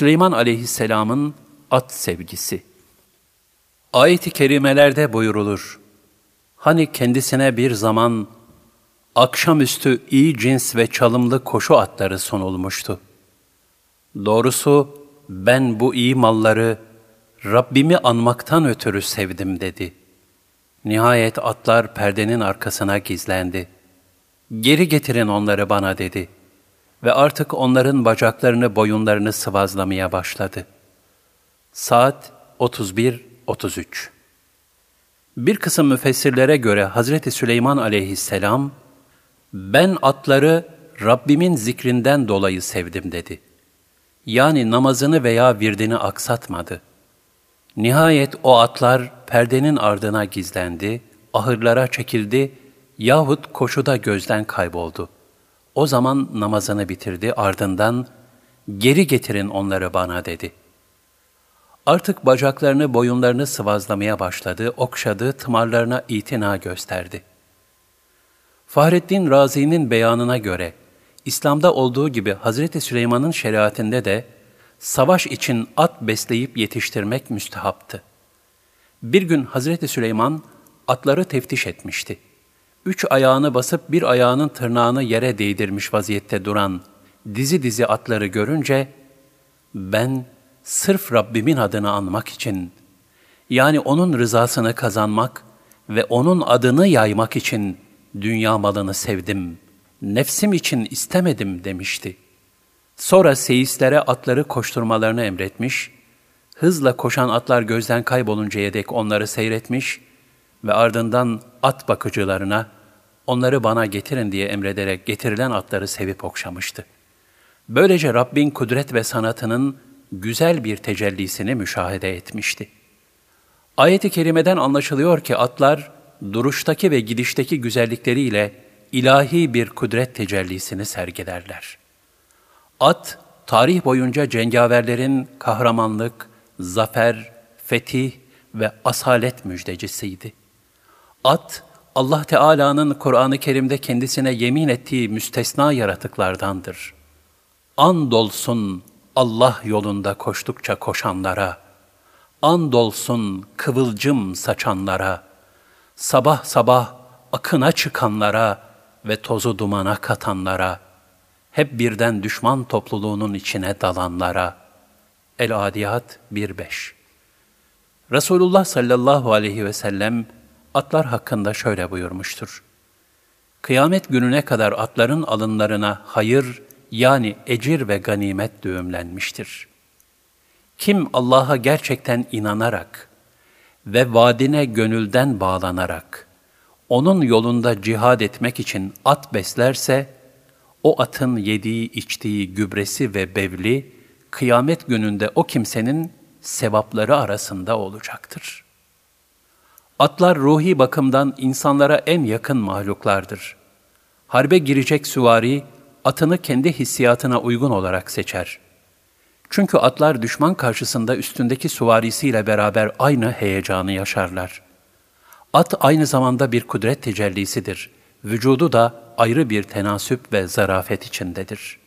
Süleyman aleyhisselamın at sevgisi. Ayet-i kerimelerde buyurulur. Hani kendisine bir zaman akşamüstü iyi cins ve çalımlı koşu atları sunulmuştu. Doğrusu ben bu iyi malları Rabbimi anmaktan ötürü sevdim dedi. Nihayet atlar perdenin arkasına gizlendi. Geri getirin onları bana dedi. Ve artık onların bacaklarını boyunlarını sıvazlamaya başladı. Saat 31-33 Bir kısım müfessirlere göre Hazreti Süleyman aleyhisselam, ben atları Rabbimin zikrinden dolayı sevdim dedi. Yani namazını veya virdini aksatmadı. Nihayet o atlar perdenin ardına gizlendi, ahırlara çekildi yahut koşuda gözden kayboldu. O zaman namazını bitirdi ardından geri getirin onları bana dedi. Artık bacaklarını boyunlarını sıvazlamaya başladı, okşadı, tımarlarına itina gösterdi. Fahrettin Razi'nin beyanına göre, İslam'da olduğu gibi Hazreti Süleyman'ın şeriatinde de savaş için at besleyip yetiştirmek müstehaptı. Bir gün Hazreti Süleyman atları teftiş etmişti. Üç ayağını basıp bir ayağının tırnağını yere değdirmiş vaziyette duran dizi dizi atları görünce, ben sırf Rabbimin adını anmak için, yani O'nun rızasını kazanmak ve O'nun adını yaymak için dünya malını sevdim, nefsim için istemedim demişti. Sonra seyislere atları koşturmalarını emretmiş, hızla koşan atlar gözden kayboluncaya dek onları seyretmiş ve ardından at bakıcılarına onları bana getirin diye emrederek getirilen atları sevip okşamıştı. Böylece Rabbin kudret ve sanatının güzel bir tecellisini müşahede etmişti. Ayet-i kerimeden anlaşılıyor ki atlar duruştaki ve gidişteki güzellikleriyle ilahi bir kudret tecellisini sergilerler. At, tarih boyunca cengaverlerin kahramanlık, zafer, fetih ve asalet müjdecisiydi. At, Allah Teala'nın Kur'an-ı Kerim'de kendisine yemin ettiği müstesna yaratıklardandır. Andolsun Allah yolunda koştukça koşanlara, andolsun kıvılcım saçanlara, sabah sabah akına çıkanlara ve tozu dumana katanlara, hep birden düşman topluluğunun içine dalanlara. El-Adiyat 1-5 Resulullah sallallahu aleyhi ve sellem atlar hakkında şöyle buyurmuştur. Kıyamet gününe kadar atların alınlarına hayır yani ecir ve ganimet düğümlenmiştir. Kim Allah'a gerçekten inanarak ve vaadine gönülden bağlanarak onun yolunda cihad etmek için at beslerse, o atın yediği, içtiği gübresi ve bevli, kıyamet gününde o kimsenin sevapları arasında olacaktır. Atlar ruhi bakımdan insanlara en yakın mahluklardır. Harbe girecek süvari, atını kendi hissiyatına uygun olarak seçer. Çünkü atlar düşman karşısında üstündeki suvarisiyle beraber aynı heyecanı yaşarlar. At aynı zamanda bir kudret tecellisidir. Vücudu da ayrı bir tenasüp ve zarafet içindedir.''